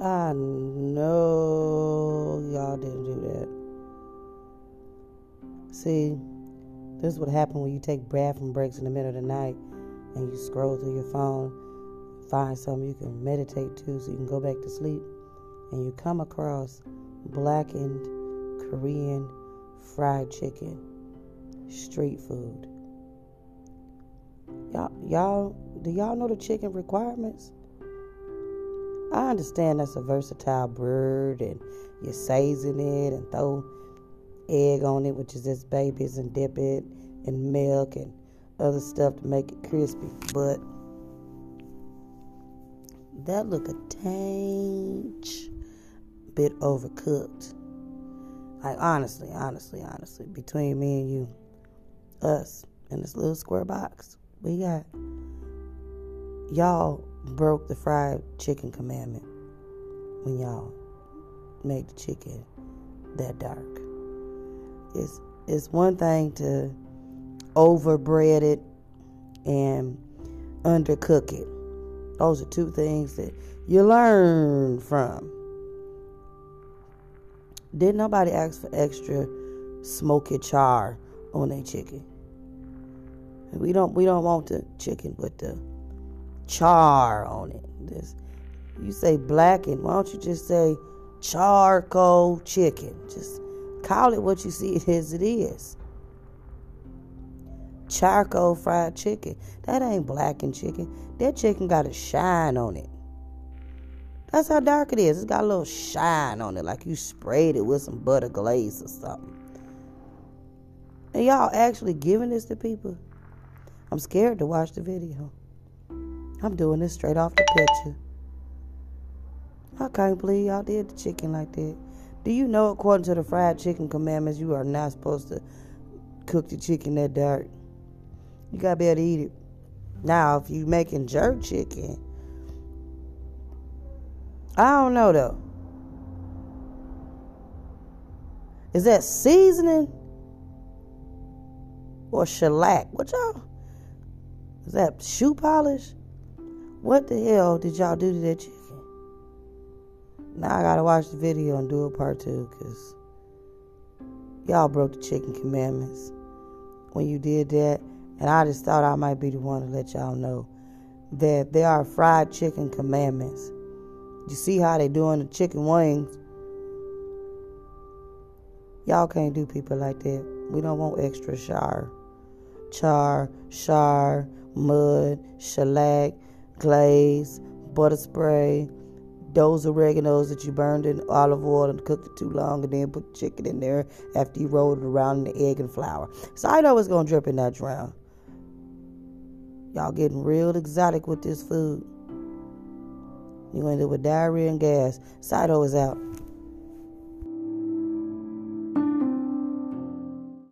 I know y'all didn't do that. See, this is what happens when you take bathroom breaks in the middle of the night and you scroll through your phone, find something you can meditate to so you can go back to sleep, and you come across blackened Korean fried chicken, street food. Y'all, y'all, do y'all know the chicken requirements? I understand that's a versatile bird and you season it and throw egg on it, which is just babies, and dip it in milk and other stuff to make it crispy. But that look a tinge bit overcooked. Like honestly, honestly, honestly, between me and you, us in this little square box, we got y'all broke the fried chicken commandment when y'all made the chicken that dark. It's it's one thing to overbread it and undercook it. Those are two things that you learn from. Did nobody ask for extra smoky char on their chicken? We don't we don't want the chicken with the char on it. This, you say blackened, why don't you just say charcoal chicken? Just call it what you see it as it is. Charcoal fried chicken. That ain't blackened chicken. That chicken got a shine on it. That's how dark it is. It's got a little shine on it, like you sprayed it with some butter glaze or something. And y'all actually giving this to people? I'm scared to watch the video. I'm doing this straight off the picture. I can't believe y'all did the chicken like that. Do you know, according to the fried chicken commandments, you are not supposed to cook the chicken that dark? You gotta be able to eat it. Now, if you making jerk chicken, I don't know though. Is that seasoning or shellac? What y'all? Is that shoe polish? What the hell did y'all do to that chicken? Now I gotta watch the video and do a part two because y'all broke the chicken commandments when you did that. And I just thought I might be the one to let y'all know that there are fried chicken commandments. You see how they doing the chicken wings? Y'all can't do people like that. We don't want extra char. Char, char, mud, shellac, glaze, butter spray, those oreganos that you burned in olive oil and cooked it too long and then put the chicken in there after you rolled it around in the egg and flour. So I know it's gonna drip in that drown. Y'all getting real exotic with this food. You're gonna end up with diarrhea and gas. Sido is out.